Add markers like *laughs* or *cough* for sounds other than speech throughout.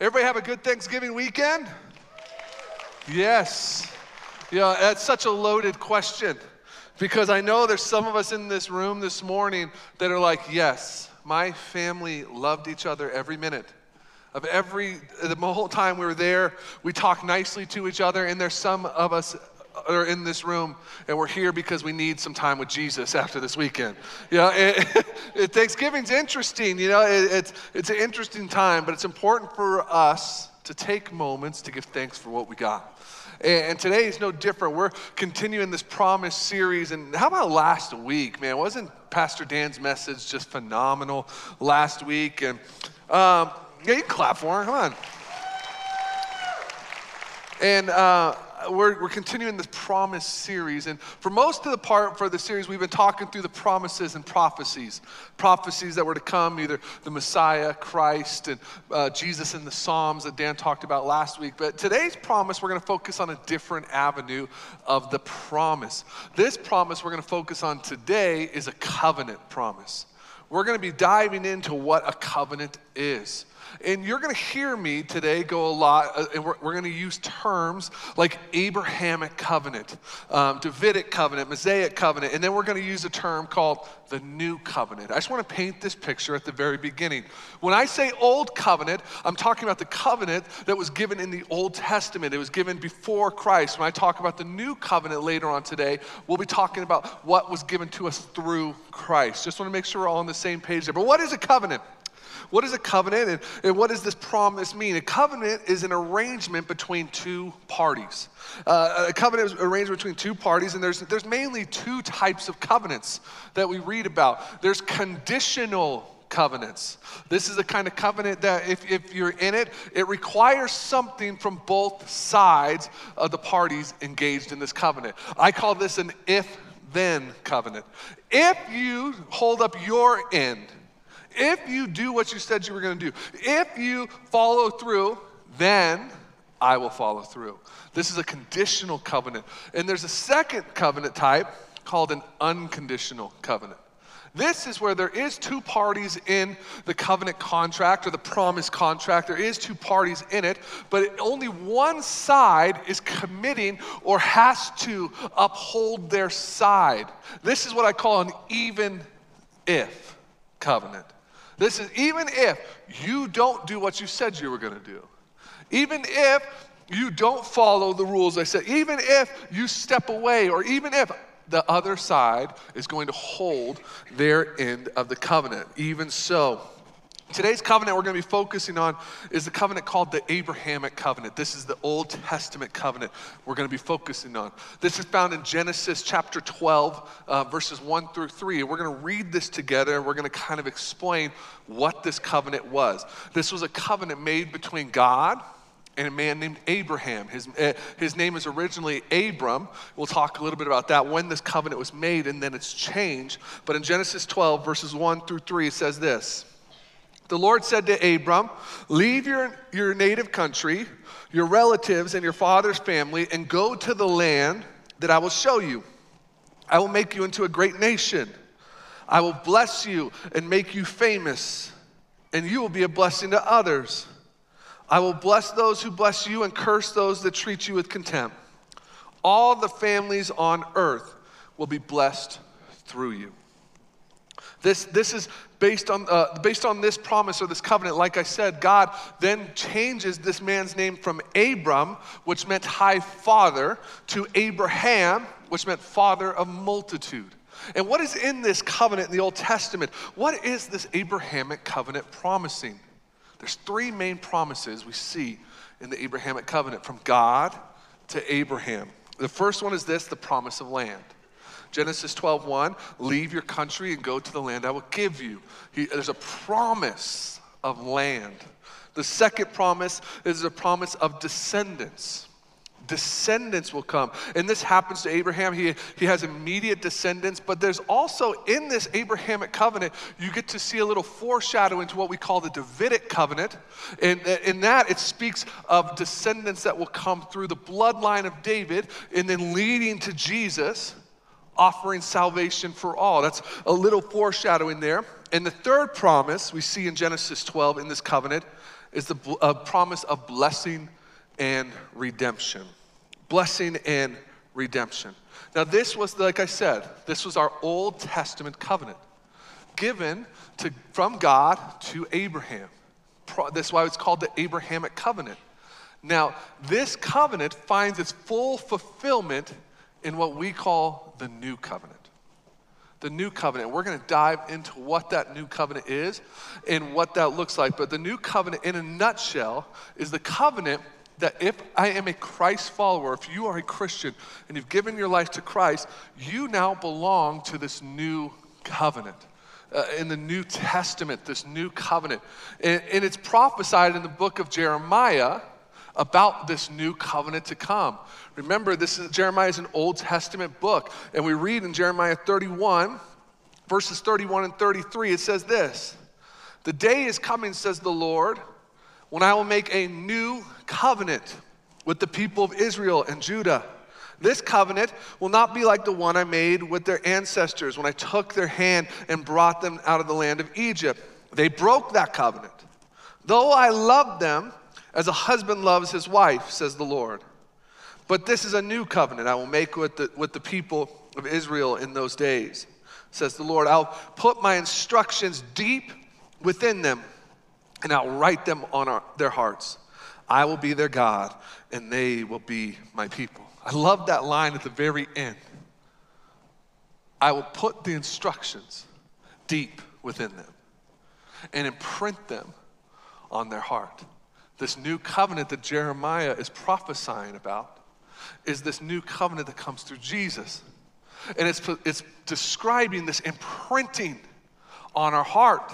Everybody have a good Thanksgiving weekend? Yes. Yeah, that's such a loaded question because I know there's some of us in this room this morning that are like, yes, my family loved each other every minute. Of every, the whole time we were there, we talked nicely to each other, and there's some of us are in this room and we're here because we need some time with Jesus after this weekend. Know, it, *laughs* it, Thanksgiving's interesting. You know, it, it's, it's an interesting time, but it's important for us to take moments to give thanks for what we got. And today is no different. We're continuing this promise series. And how about last week, man? Wasn't Pastor Dan's message just phenomenal last week? And um, yeah, you clap for him. Come on. And uh, we're, we're continuing this promise series. And for most of the part for the series, we've been talking through the promises and prophecies. Prophecies that were to come, either the Messiah, Christ, and uh, Jesus in the Psalms that Dan talked about last week. But today's promise, we're going to focus on a different avenue of the promise. This promise we're going to focus on today is a covenant promise. We're going to be diving into what a covenant is. And you're going to hear me today go a lot, uh, and we're, we're going to use terms like Abrahamic covenant, um, Davidic covenant, Mosaic covenant, and then we're going to use a term called the new covenant. I just want to paint this picture at the very beginning. When I say old covenant, I'm talking about the covenant that was given in the Old Testament. It was given before Christ. When I talk about the new covenant later on today, we'll be talking about what was given to us through Christ. Just want to make sure we're all on the same page there. But what is a covenant? What is a covenant and, and what does this promise mean? A covenant is an arrangement between two parties. Uh, a covenant is arranged between two parties, and there's, there's mainly two types of covenants that we read about. There's conditional covenants. This is the kind of covenant that if, if you're in it, it requires something from both sides of the parties engaged in this covenant. I call this an if then covenant. If you hold up your end, if you do what you said you were going to do, if you follow through, then I will follow through. This is a conditional covenant. And there's a second covenant type called an unconditional covenant. This is where there is two parties in the covenant contract or the promise contract. There is two parties in it, but only one side is committing or has to uphold their side. This is what I call an even if covenant. This is even if you don't do what you said you were going to do, even if you don't follow the rules I said, even if you step away, or even if the other side is going to hold their end of the covenant, even so. Today's covenant we're going to be focusing on is the covenant called the Abrahamic covenant. This is the Old Testament covenant we're going to be focusing on. This is found in Genesis chapter 12, uh, verses 1 through 3. And we're going to read this together and we're going to kind of explain what this covenant was. This was a covenant made between God and a man named Abraham. His, uh, his name is originally Abram. We'll talk a little bit about that when this covenant was made and then it's changed. But in Genesis 12, verses 1 through 3, it says this. The Lord said to Abram, Leave your, your native country, your relatives, and your father's family, and go to the land that I will show you. I will make you into a great nation. I will bless you and make you famous, and you will be a blessing to others. I will bless those who bless you and curse those that treat you with contempt. All the families on earth will be blessed through you. This, this is based on, uh, based on this promise or this covenant. Like I said, God then changes this man's name from Abram, which meant high father, to Abraham, which meant father of multitude. And what is in this covenant in the Old Testament? What is this Abrahamic covenant promising? There's three main promises we see in the Abrahamic covenant from God to Abraham. The first one is this the promise of land. Genesis 12:1, leave your country and go to the land I will give you. He, there's a promise of land. The second promise is a promise of descendants. Descendants will come. And this happens to Abraham. He, he has immediate descendants, but there's also in this Abrahamic covenant, you get to see a little foreshadow into what we call the Davidic covenant. And in that, it speaks of descendants that will come through the bloodline of David and then leading to Jesus offering salvation for all. That's a little foreshadowing there. And the third promise we see in Genesis 12 in this covenant is the promise of blessing and redemption. Blessing and redemption. Now, this was, like I said, this was our Old Testament covenant given to, from God to Abraham. That's why it's called the Abrahamic covenant. Now, this covenant finds its full fulfillment in what we call the new covenant. The new covenant. We're going to dive into what that new covenant is and what that looks like. But the new covenant, in a nutshell, is the covenant that if I am a Christ follower, if you are a Christian and you've given your life to Christ, you now belong to this new covenant. Uh, in the New Testament, this new covenant. And, and it's prophesied in the book of Jeremiah about this new covenant to come. Remember, this is Jeremiah is an Old Testament book, and we read in Jeremiah 31, verses 31 and 33, it says this The day is coming, says the Lord, when I will make a new covenant with the people of Israel and Judah. This covenant will not be like the one I made with their ancestors when I took their hand and brought them out of the land of Egypt. They broke that covenant. Though I loved them as a husband loves his wife, says the Lord. But this is a new covenant I will make with the, with the people of Israel in those days, says the Lord. I'll put my instructions deep within them, and I'll write them on our, their hearts. I will be their God, and they will be my people. I love that line at the very end. I will put the instructions deep within them and imprint them on their heart this new covenant that Jeremiah is prophesying about is this new covenant that comes through Jesus. And it's, it's describing this imprinting on our heart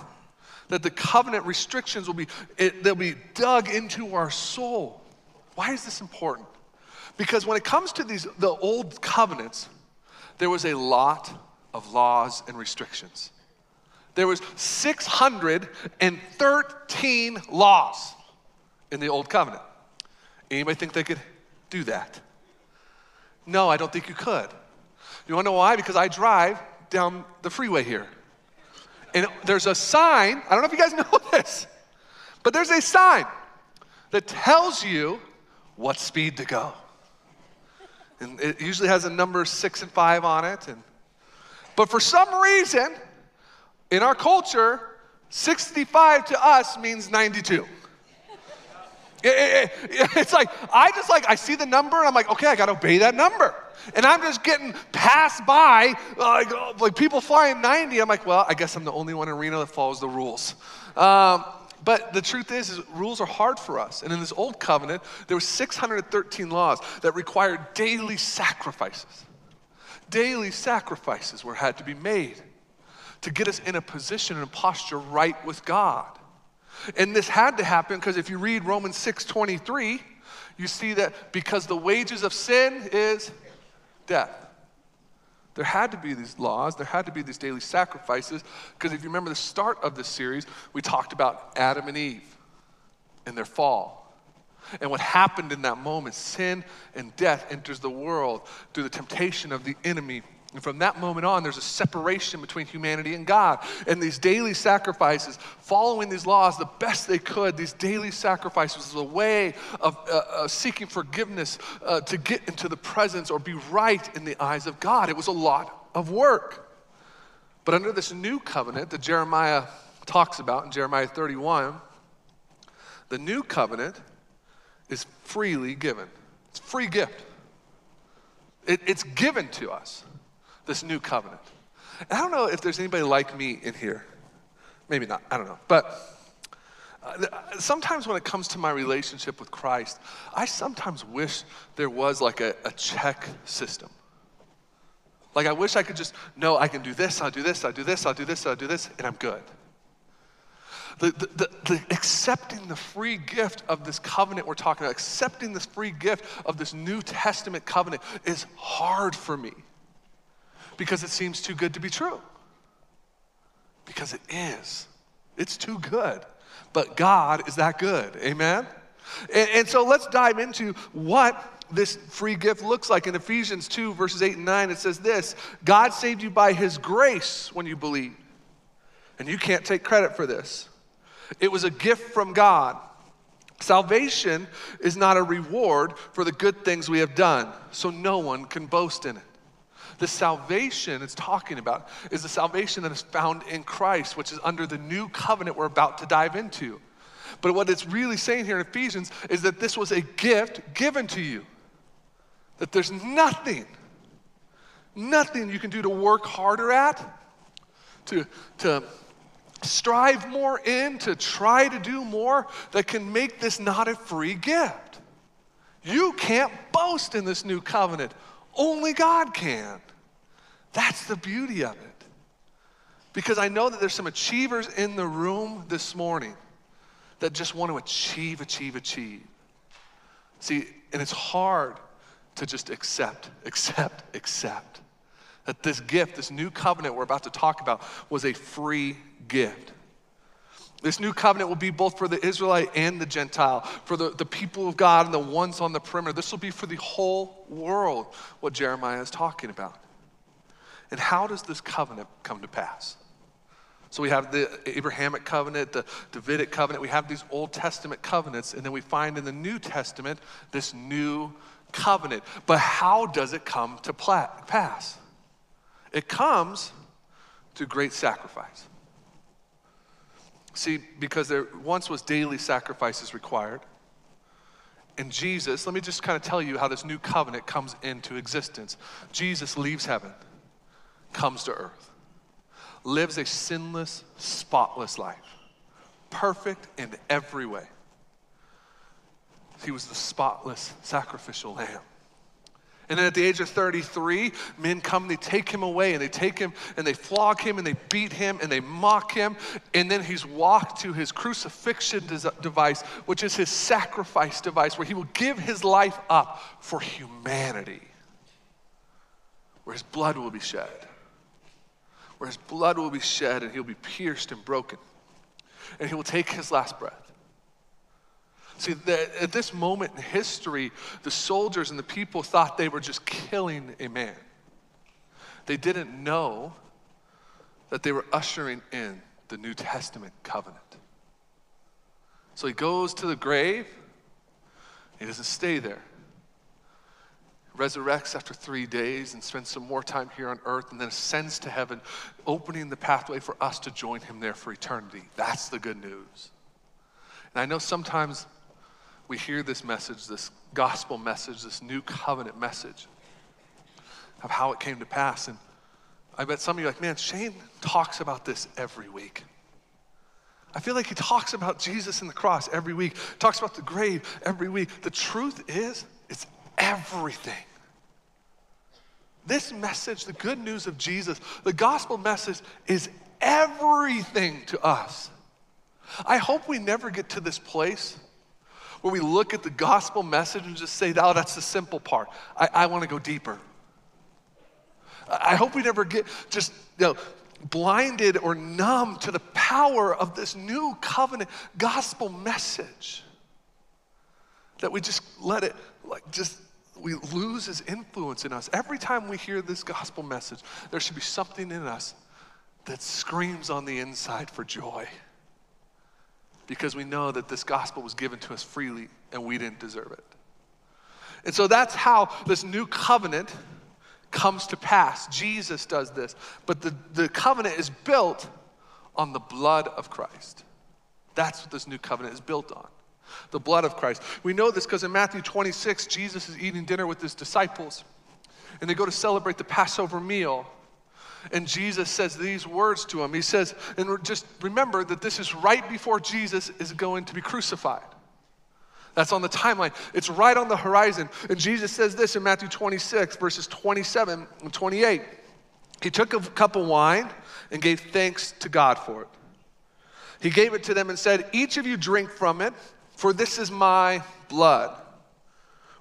that the covenant restrictions will be, it, they'll be dug into our soul. Why is this important? Because when it comes to these, the old covenants, there was a lot of laws and restrictions. There was 613 laws in the old covenant. Anybody think they could do that? No, I don't think you could. You wanna know why? Because I drive down the freeway here. And there's a sign, I don't know if you guys *laughs* know this, but there's a sign that tells you what speed to go. And it usually has a number six and five on it. And, but for some reason, in our culture, 65 to us means 92. It, it, *laughs* it's like, I just like, I see the number and I'm like, okay, I got to obey that number. And I'm just getting passed by, like, like people flying 90. I'm like, well, I guess I'm the only one in Reno that follows the rules. Um, but the truth is, is, rules are hard for us. And in this old covenant, there were 613 laws that required daily sacrifices. Daily sacrifices were had to be made to get us in a position and posture right with God. And this had to happen because if you read Romans 6 23, you see that because the wages of sin is death. There had to be these laws, there had to be these daily sacrifices, because if you remember the start of this series, we talked about Adam and Eve and their fall. And what happened in that moment, sin and death enters the world through the temptation of the enemy and from that moment on, there's a separation between humanity and God. And these daily sacrifices, following these laws the best they could, these daily sacrifices was a way of uh, uh, seeking forgiveness uh, to get into the presence or be right in the eyes of God. It was a lot of work. But under this new covenant that Jeremiah talks about in Jeremiah 31, the new covenant is freely given. It's free gift. It, it's given to us this new covenant. And I don't know if there's anybody like me in here. Maybe not, I don't know. But uh, sometimes when it comes to my relationship with Christ, I sometimes wish there was like a, a check system. Like I wish I could just know I can do this, I'll do this, I'll do this, I'll do this, I'll do this, and I'm good. The, the, the, the, accepting the free gift of this covenant we're talking about, accepting this free gift of this New Testament covenant is hard for me because it seems too good to be true. Because it is. It's too good. But God is that good. Amen? And, and, so let's dive into what this free gift looks like. In Ephesians 2, verses 8 and 9, it says this God saved you by his grace when you believe. And you can't take credit for this. It was a gift from God, Salvation is not a reward for the good things we have done, so no one can boast in it. The salvation it's talking about is the salvation that is found in Christ, which is under the new covenant we're about to dive into. But what it's really saying here in Ephesians is that this was a gift given to you. That there's nothing, nothing you can do to work harder at, to, to strive more in, to try to do more that can make this not a free gift. You can't boast in this new covenant, only God can. That's the beauty of it. Because I know that there's some achievers in the room this morning that just want to achieve, achieve, achieve. See, and it's hard to just accept, *laughs* accept, accept that this gift, this new covenant we're about to talk about, was a free gift. This new covenant will be both for the Israelite and the Gentile, for the, the people of God and the ones on the perimeter. This will be for the whole world, what Jeremiah is talking about. And how does this covenant come to pass? So we have the Abrahamic covenant, the Davidic covenant, we have these Old Testament covenants, and then we find in the New Testament this new covenant. But how does it come to pass? It comes through great sacrifice. See, because there once was daily sacrifices required. And Jesus, let me just kind of tell you how this new covenant comes into existence. Jesus leaves heaven, comes to earth, lives a sinless, spotless life, perfect in every way. He was the spotless sacrificial lamb. And then at the age of 33, men come, they take him away, and they take him and they flog him and they beat him and they mock him. And then he's walked to his crucifixion device, which is his sacrifice device, where he will give his life up for humanity, where his blood will be shed. Where his blood will be shed and he'll be pierced and broken. And he will take his last breath. See, the, at this moment in history, the soldiers and the people thought they were just killing a man. They didn't know that they were ushering in the New Testament covenant. So he goes to the grave, he doesn't stay there. Resurrects after three days and spends some more time here on earth and then ascends to heaven, opening the pathway for us to join him there for eternity. That's the good news. And I know sometimes we hear this message, this gospel message, this new covenant message of how it came to pass. And I bet some of you are like, man, Shane talks about this every week. I feel like he talks about Jesus and the cross every week, talks about the grave every week. The truth is, everything. This message, the good news of Jesus, the gospel message is everything to us. I hope we never get to this place where we look at the gospel message and just say, oh, that's the simple part. I, I want to go deeper. I hope we never get just, you know, blinded or numb to the power of this new covenant gospel message. That we just let it, like, just, we lose his influence in us. Every time we hear this gospel message, there should be something in us that screams on the inside for joy because we know that this gospel was given to us freely and we didn't deserve it. And so that's how this new covenant comes to pass. Jesus does this. But the, the covenant is built on the blood of Christ. That's what this new covenant is built on the blood of Christ. We know this because in Matthew 26, Jesus is eating dinner with his disciples, and they go to celebrate the Passover meal. And Jesus says these words to him. He says, and just remember that this is right before Jesus is going to be crucified. That's on the timeline. It's right on the horizon. And Jesus says this in Matthew 26, verses 27 and 28. He took a cup of wine and gave thanks to God for it. He gave it to them and said, Each of you drink from it, for this is my blood,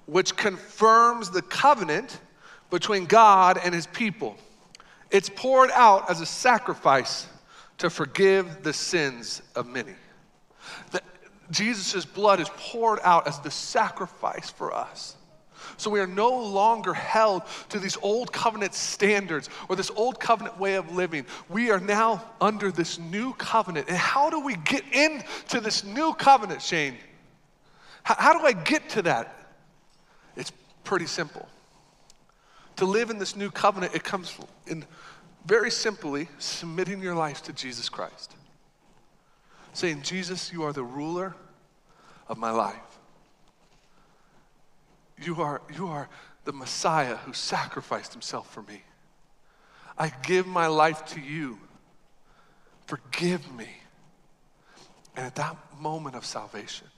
which confirms the covenant between God and his people. It's poured out as a sacrifice to forgive the sins of many. Jesus' blood is poured out as the sacrifice for us. So we are no longer held to these old covenant standards or this old covenant way of living. We are now under this new covenant. And how do we get into this new covenant, Shane? How, how do I get to that? It's pretty simple. To live in this new covenant, it comes in very simply submitting your life to Jesus Christ. Saying, Jesus, you are the ruler of my life. You are, you are the Messiah who sacrificed himself for me. I give my life to you. Forgive me. And at that moment of salvation,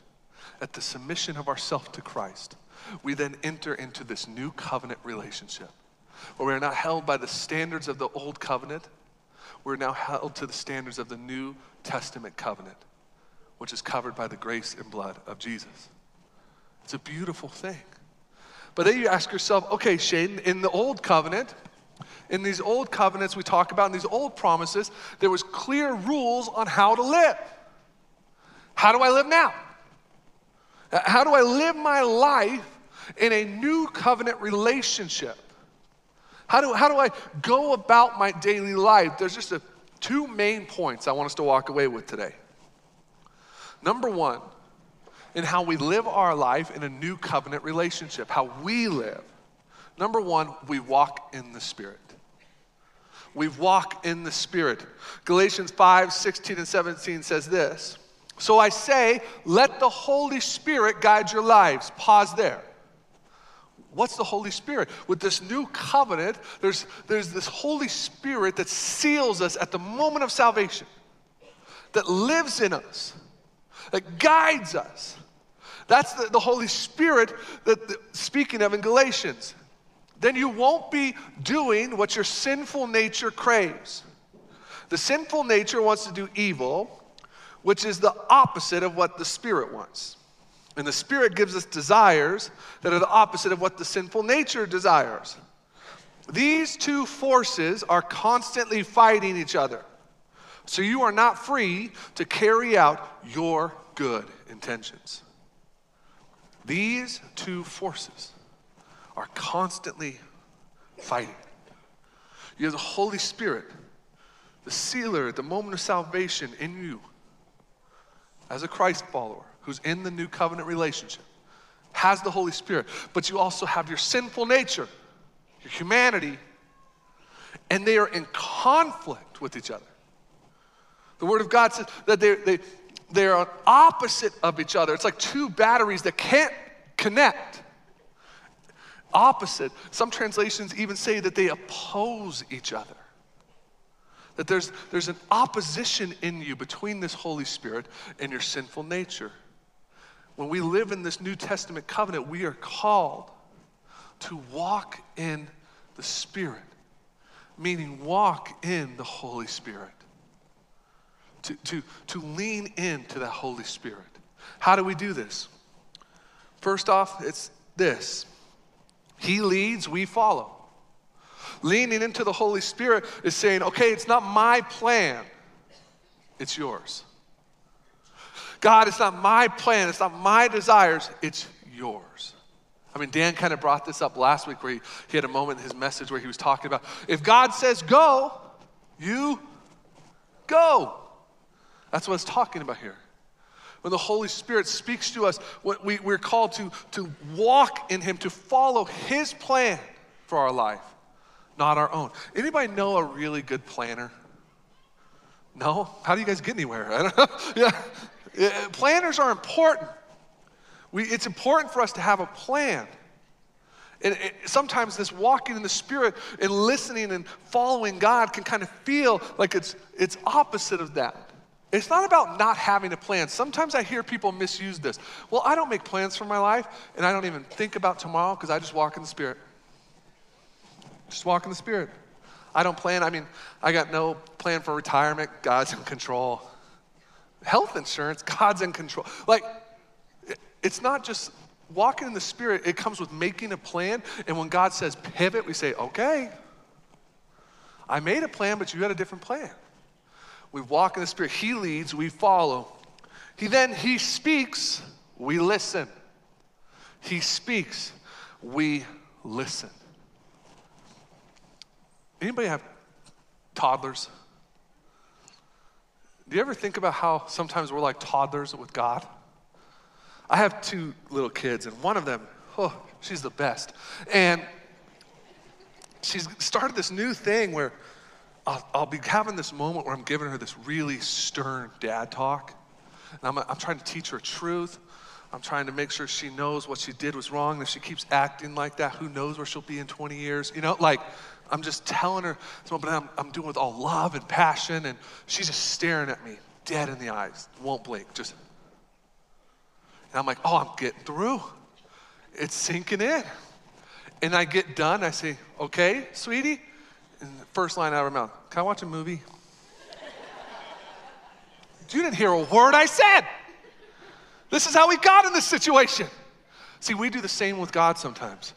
at the submission of ourself to Christ, we then enter into this new covenant relationship where we are not held by the standards of the old covenant. We're now held to the standards of the New Testament covenant, which is covered by the grace and blood of Jesus. It's a beautiful thing. But then you ask yourself, okay, Shane, in the old covenant, in these old covenants we talk about, in these old promises, there was clear rules on how to live. How do I live now? How do I live my life in a new covenant relationship? How do, how do I go about my daily life? There's just a, two main points I want us to walk away with today. Number one, in how we live our life in a new covenant relationship, how we live. Number one, we walk in the Spirit. We walk in the Spirit. Galatians 5 16 and 17 says this. So I say, let the Holy Spirit guide your lives. Pause there. What's the Holy Spirit? With this new covenant, there's, there's this Holy Spirit that seals us at the moment of salvation, that lives in us, that guides us. That's the, the Holy Spirit that, that speaking of in Galatians. Then you won't be doing what your sinful nature craves. The sinful nature wants to do evil, which is the opposite of what the Spirit wants. And the Spirit gives us desires that are the opposite of what the sinful nature desires. These two forces are constantly fighting each other. So you are not free to carry out your good intentions. These two forces are constantly fighting. You have the Holy Spirit, the sealer at the moment of salvation in you as a Christ follower who's in the new covenant relationship, has the Holy Spirit, but you also have your sinful nature, your humanity, and they are in conflict with each other. The Word of God says that they, they, they are opposite of each other. It's like two batteries that can't connect. Opposite. Some translations even say that they oppose each other. That there's, there's an opposition in you between this Holy Spirit and your sinful nature. When we live in this New Testament covenant, we are called to walk in the Spirit, meaning walk in the Holy Spirit, to, to, to lean into that Holy Spirit. How do we do this? First off, it's this He leads, we follow. Leaning into the Holy Spirit is saying, okay, it's not my plan, it's yours. God, it's not my plan, it's not my desires, it's yours. I mean, Dan kind of brought this up last week where he, he had a moment in his message where he was talking about if God says go, you go. That's what it's talking about here. When the Holy Spirit speaks to us, we, we're called to, to walk in Him, to follow His plan for our life not our own. Anybody know a really good planner? No? How do you guys get anywhere? *laughs* I don't know. *laughs* yeah. yeah. Planners are important. We, it's important for us to have a plan. And it, sometimes this walking in the Spirit and listening and following God can kind of feel like it's, it's opposite of that. It's not about not having a plan. Sometimes I hear people misuse this. Well, I don't make plans for my life, and I don't even think about tomorrow because I just walk in the Spirit. Just walk in the Spirit. I don't plan, I mean, I got no plan for retirement. God's in control. Health insurance, *laughs* God's in control. Like, it's not just walking in the Spirit, it comes with making a plan. And when God says pivot, we say, okay, I made a plan, but you had a different plan. We walk in the Spirit. He leads, we follow. He then, He speaks, we listen. He speaks, we listen. Anybody have toddlers? Do you ever think about how sometimes we're like toddlers with God? I have two little kids, and one of them, oh, she's the best. And she's started this new thing where I'll, I'll, be having this moment where I'm giving her this really stern dad talk. And I'm, I'm trying to teach her truth. I'm trying to make sure she knows what she did was wrong. If she keeps acting like that, who knows where she'll be in 20 years? You know, like I'm just telling her, but I'm, I'm doing with all love and passion. And she's just staring at me dead in the eyes, won't blink, just. And I'm like, oh, I'm getting through. It's sinking in. And I get done, I say, okay, sweetie. First line out of her mouth, can I watch a movie? *laughs* you didn't hear a word I said. This is how we got in this situation. See, we do the same with God sometimes.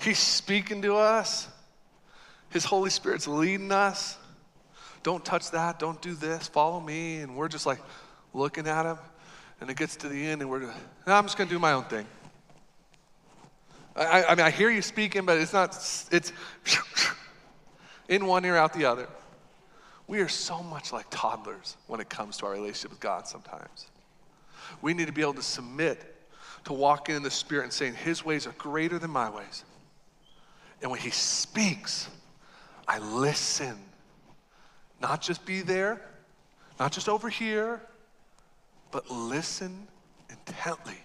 He's speaking to us, His Holy Spirit's leading us. Don't touch that, don't do this, follow me. And we're just like looking at Him. And it gets to the end, and we're, no, I'm just going to do my own thing. I, I mean, I hear you speaking, but it's not, it's *laughs* in one ear, out the other. We are so much like toddlers when it comes to our relationship with God sometimes. We need to be able to submit to walking in the Spirit and saying, His ways are greater than my ways. And when He speaks, I listen. Not just be there, not just over here, but listen intently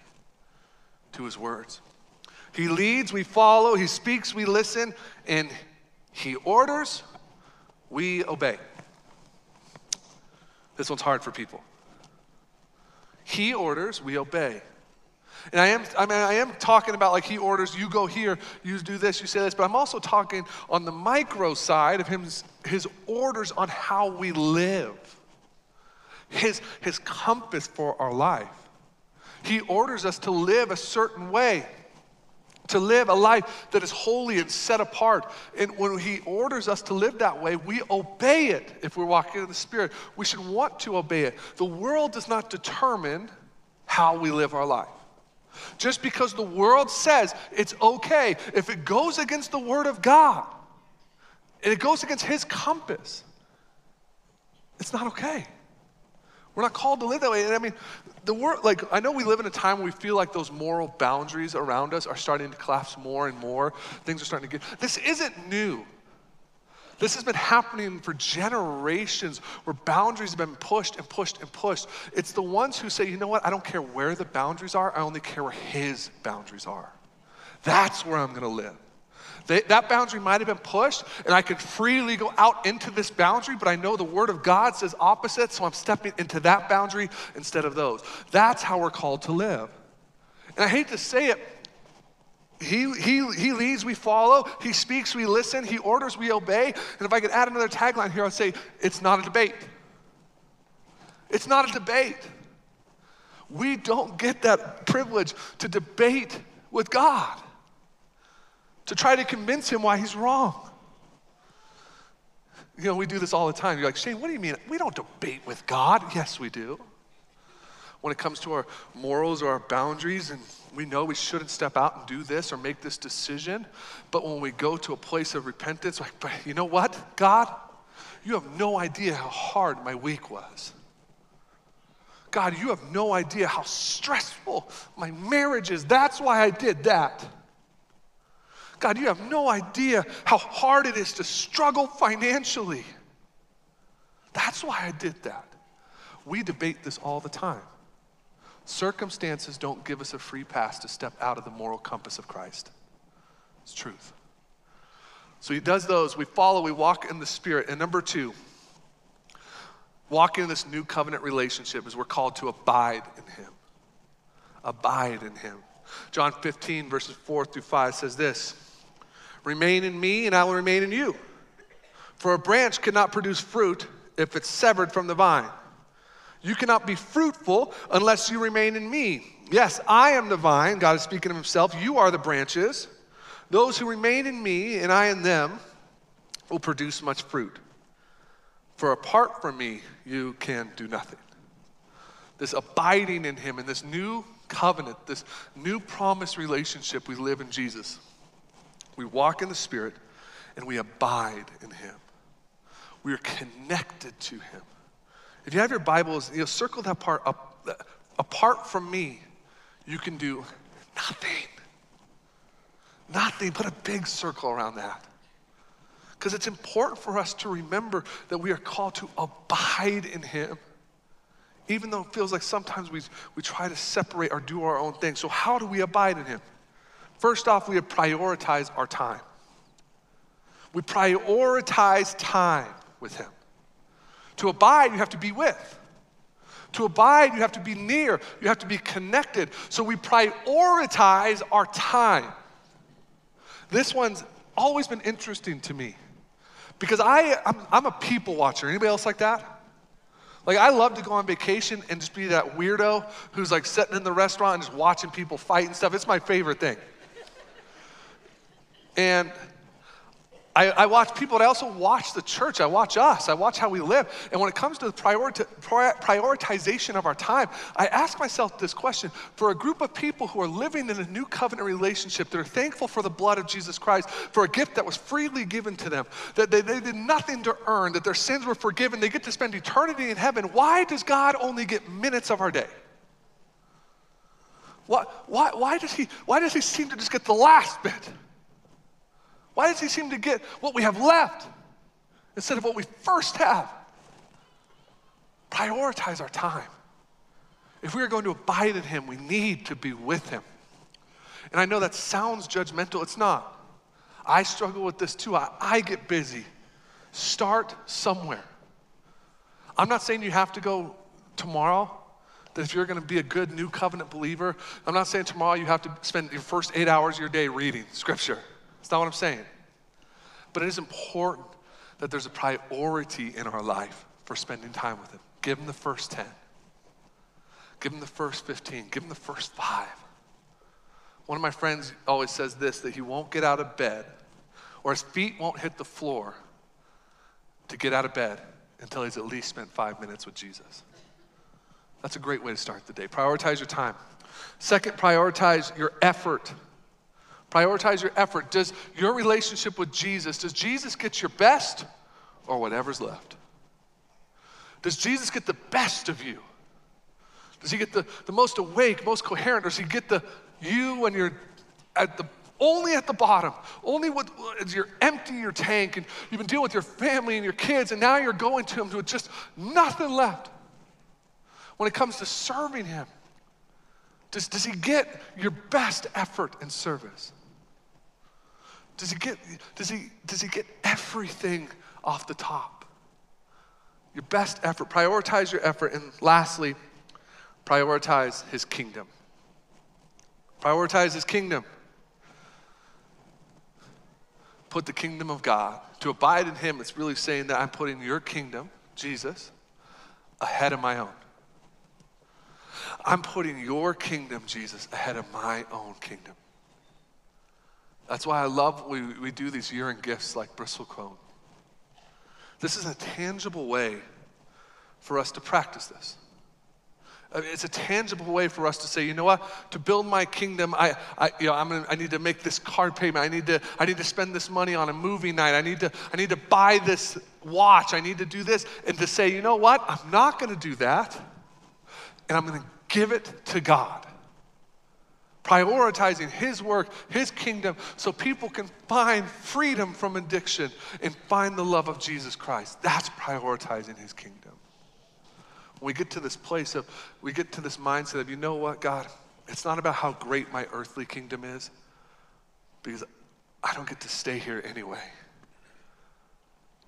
to His words. He leads, we follow. He speaks, we listen. And He orders, we obey. This one's hard for people. He orders, we obey. And I am, I mean, I am talking about like he orders, you go here, you do this, you say this, but I'm also talking on the micro side of his, his orders on how we live, his, his compass for our life. He orders us to live a certain way to live a life that is holy and set apart. And when He orders us to live that way, we obey it if we're walking in the Spirit. We should want to obey it. The world does not determine how we live our life. Just because the world says it's okay, if it goes against the Word of God and it goes against His compass, it's not okay. We're not called to live that way. And I mean, the world, like, I know we live in a time where we feel like those moral boundaries around us are starting to collapse more and more. Things are starting to get, this isn't new. This has been happening for generations where boundaries have been pushed and pushed and pushed. It's the ones who say, you know what, I don't care where the boundaries are, I only care where his boundaries are. That's where I'm gonna live. They, that boundary might have been pushed, and I could freely go out into this boundary, but I know the Word of God says opposite, so I'm stepping into that boundary instead of those. That's how we're called to live. And I hate to say it, he, he, he leads, we follow. He speaks, we listen. He orders, we obey. And if I could add another tagline here, I'd say it's not a debate. It's not a debate. We don't get that privilege to debate with God to try to convince him why he's wrong. You know, we do this all the time. You're like, Shane, what do you mean? We don't debate with God. Yes, we do. When it comes to our morals or our boundaries, and we know we shouldn't step out and do this or make this decision, but when we go to a place of repentance, like, but you know what, God? You have no idea how hard my week was. God, you have no idea how stressful my marriage is. That's why I did that. God, you have no idea how hard it is to struggle financially. That's why I did that. We debate this all the time. Circumstances don't give us a free pass to step out of the moral compass of Christ. It's truth. So he does those. We follow, we walk in the Spirit. And number two, walking in this new covenant relationship is we're called to abide in him. Abide in him. John 15, verses 4 through 5 says this Remain in me, and I will remain in you. For a branch cannot produce fruit if it's severed from the vine. You cannot be fruitful unless you remain in me. Yes, I am the vine, God is speaking of himself. You are the branches. Those who remain in me and I in them will produce much fruit. For apart from me, you can do nothing. This abiding in him and this new covenant, this new promise relationship we live in Jesus. We walk in the Spirit and we abide in Him. We are connected to Him. If you have your Bibles, you know, circle that part up. Apart from me, you can do nothing. Nothing. Put a big circle around that. Because it's important for us to remember that we are called to abide in Him. Even though it feels like sometimes we, we try to separate or do our own thing. So, how do we abide in Him? First off, we prioritize our time. We prioritize time with Him. To abide, you have to be with. To abide, you have to be near, you have to be connected. So we prioritize our time. This one's always been interesting to me because I, I'm, I'm a people watcher. Anybody else like that? Like, I love to go on vacation and just be that weirdo who's like sitting in the restaurant and just watching people fight and stuff. It's my favorite thing. And I, I, watch people, but I also watch the church. I watch us. I watch how we live. And when it comes to the prioritization of our time, I ask myself this question for a group of people who are living in a new covenant relationship, that are thankful for the blood of Jesus Christ, for a gift that was freely given to them, that they, they did nothing to earn, that their sins were forgiven, they get to spend eternity in heaven. Why does God only get minutes of our day? Why, why, why, does he, why does he seem to just get the last bit? Why does he seem to get what we have left instead of what we first have? Prioritize our time. If we are going to abide in him, we need to be with him. And I know that sounds judgmental, it's not. I struggle with this too. I, I get busy. Start somewhere. I'm not saying you have to go tomorrow, that if you're going to be a good new covenant believer, I'm not saying tomorrow you have to spend your first eight hours of your day reading scripture. That's not what I'm saying. But it is important that there's a priority in our life for spending time with Him. Give Him the first 10. Give Him the first 15. Give Him the first five. One of my friends always says this that he won't get out of bed or his feet won't hit the floor to get out of bed until he's at least spent five minutes with Jesus. That's a great way to start the day. Prioritize your time. Second, prioritize your effort. Prioritize your effort. Does your relationship with Jesus, does Jesus get your best or whatever's left? Does Jesus get the best of you? Does he get the, the most awake, most coherent, or does he get the you when you're at the only at the bottom, only with you're emptying your tank and you've been dealing with your family and your kids, and now you're going to him with just nothing left. When it comes to serving him, does, does he get your best effort and service? Does he get, does he, does he get everything off the top? Your best effort. Prioritize your effort. And lastly, prioritize his kingdom. Prioritize his kingdom. Put the kingdom of God. To abide in him, it's really saying that I'm putting your kingdom, Jesus, ahead of my own. I'm putting your kingdom, Jesus, ahead of my own kingdom. That's why I love we, we do these year in gifts like Bristlecone. This is a tangible way for us to practice this. It's a tangible way for us to say, you know what? To build my kingdom, I, I, you know, I'm gonna, I need to make this car payment. I need to, I need to spend this money on a movie night. I need to, I need to buy this watch. I need to do this, and to say, you know what? I'm not going to do that, and I'm going to give it to God prioritizing His work, His kingdom, so people can find freedom from addiction and find the love of Jesus Christ. That's prioritizing His kingdom. We get to this place of, we get to this mindset of, you know what, God, it's not about how great my earthly kingdom is, because I don't get to stay here anyway.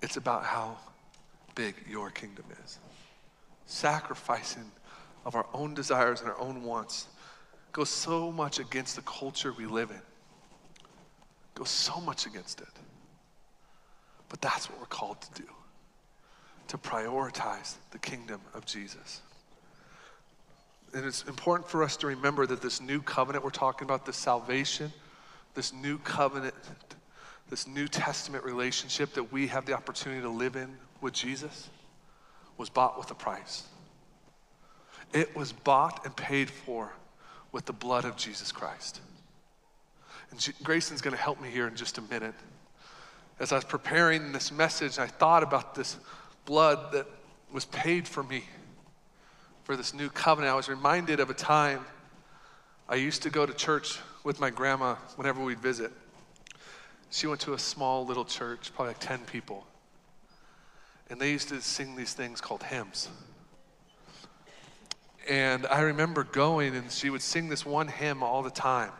It's about how big your kingdom is. Sacrificing of our own desires and our own wants goes so much against the culture we live in. Goes so much against it. But that's what we're called to do to prioritize the kingdom of Jesus. And it's important for us to remember that this new covenant we're talking about, this salvation, this new covenant, this New Testament relationship that we have the opportunity to live in with Jesus was bought with a price. It was bought and paid for with the blood of Jesus Christ. And Grayson's going to help me here in just a minute. As I was preparing this message, I thought about this blood that was paid for me for this new covenant. I was reminded of a time I used to go to church with my grandma whenever we'd visit. She went to a small little church, probably like 10 people. And they used to sing these things called hymns. And I remember going, and she would sing this one hymn all the time.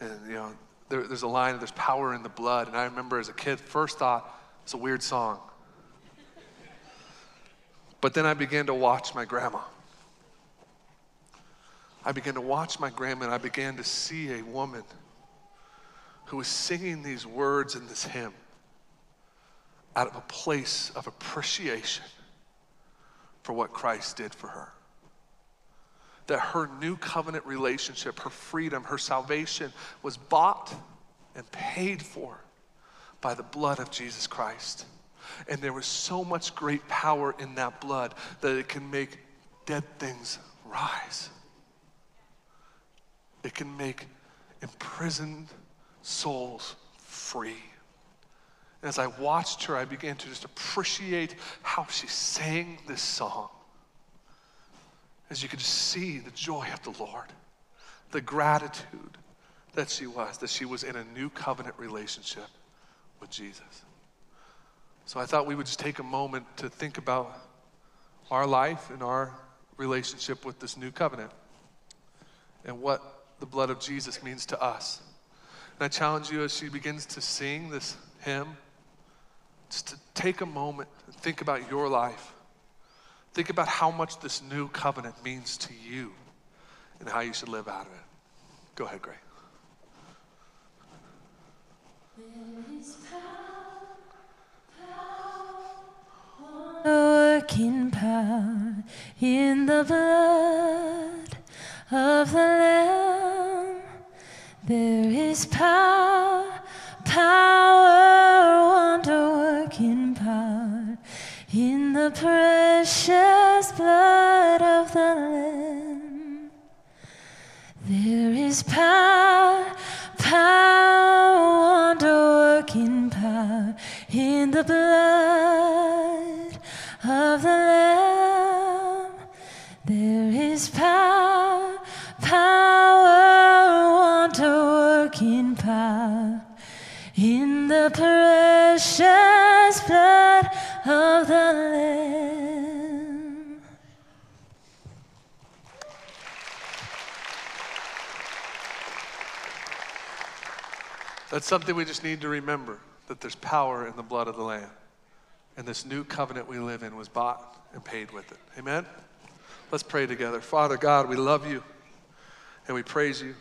And, you know, there, there's a line, there's power in the blood. And I remember as a kid, first thought, it's a weird song. But then I began to watch my grandma. I began to watch my grandma, and I began to see a woman who was singing these words in this hymn out of a place of appreciation for what Christ did for her. That her new covenant relationship, her freedom, her salvation was bought and paid for by the blood of Jesus Christ. And there was so much great power in that blood that it can make dead things rise. It can make imprisoned souls free. And as I watched her, I began to just appreciate how she sang this song. As you could see the joy of the Lord, the gratitude that she was, that she was in a new covenant relationship with Jesus. So I thought we would just take a moment to think about our life and our relationship with this new covenant and what the blood of Jesus means to us. And I challenge you as she begins to sing this hymn, just to take a moment and think about your life. Think about how much this new covenant means to you and how you should live out of it. Go ahead, Gray. working power in the blood of the Lamb. There is power, power, the precious blood of the Lamb. There is power, power, wonder working power in the blood something we just need to remember that there's power in the blood of the Lamb. And this new covenant we live in was bought and paid with it. Amen? Let's pray together. Father God, we love you and we praise you.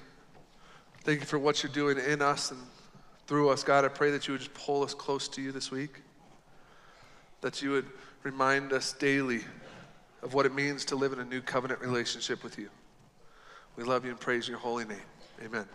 Thank you for what you're doing in us and through us. God, I pray that you would just pull us close to you this week, that you would remind us daily of what it means to live in a new covenant relationship with you. We love you and praise your holy name. Amen.